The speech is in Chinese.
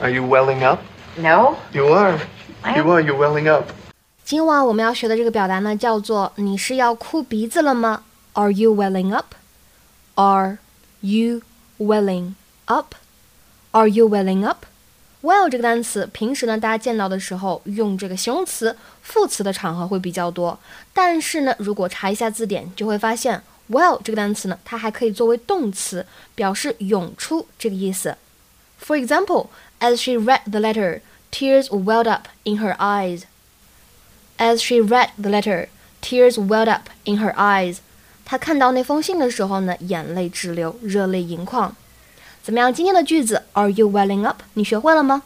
Are you welling up? No. You are. You are. You're welling up. 今晚我们要学的这个表达呢，叫做“你是要哭鼻子了吗？”Are you welling up? Are you welling up? Are you welling up? Well 这个单词，平时呢大家见到的时候用这个形容词、副词的场合会比较多。但是呢，如果查一下字典，就会发现 well 这个单词呢，它还可以作为动词，表示涌出这个意思。For example, as she read the letter, tears welled up in her eyes. As she read the letter, tears welled up in her eyes. 她看到那封信的时候呢，眼泪直流，热泪盈眶。怎么样？今天的句子 Are you welling up？你学会了吗？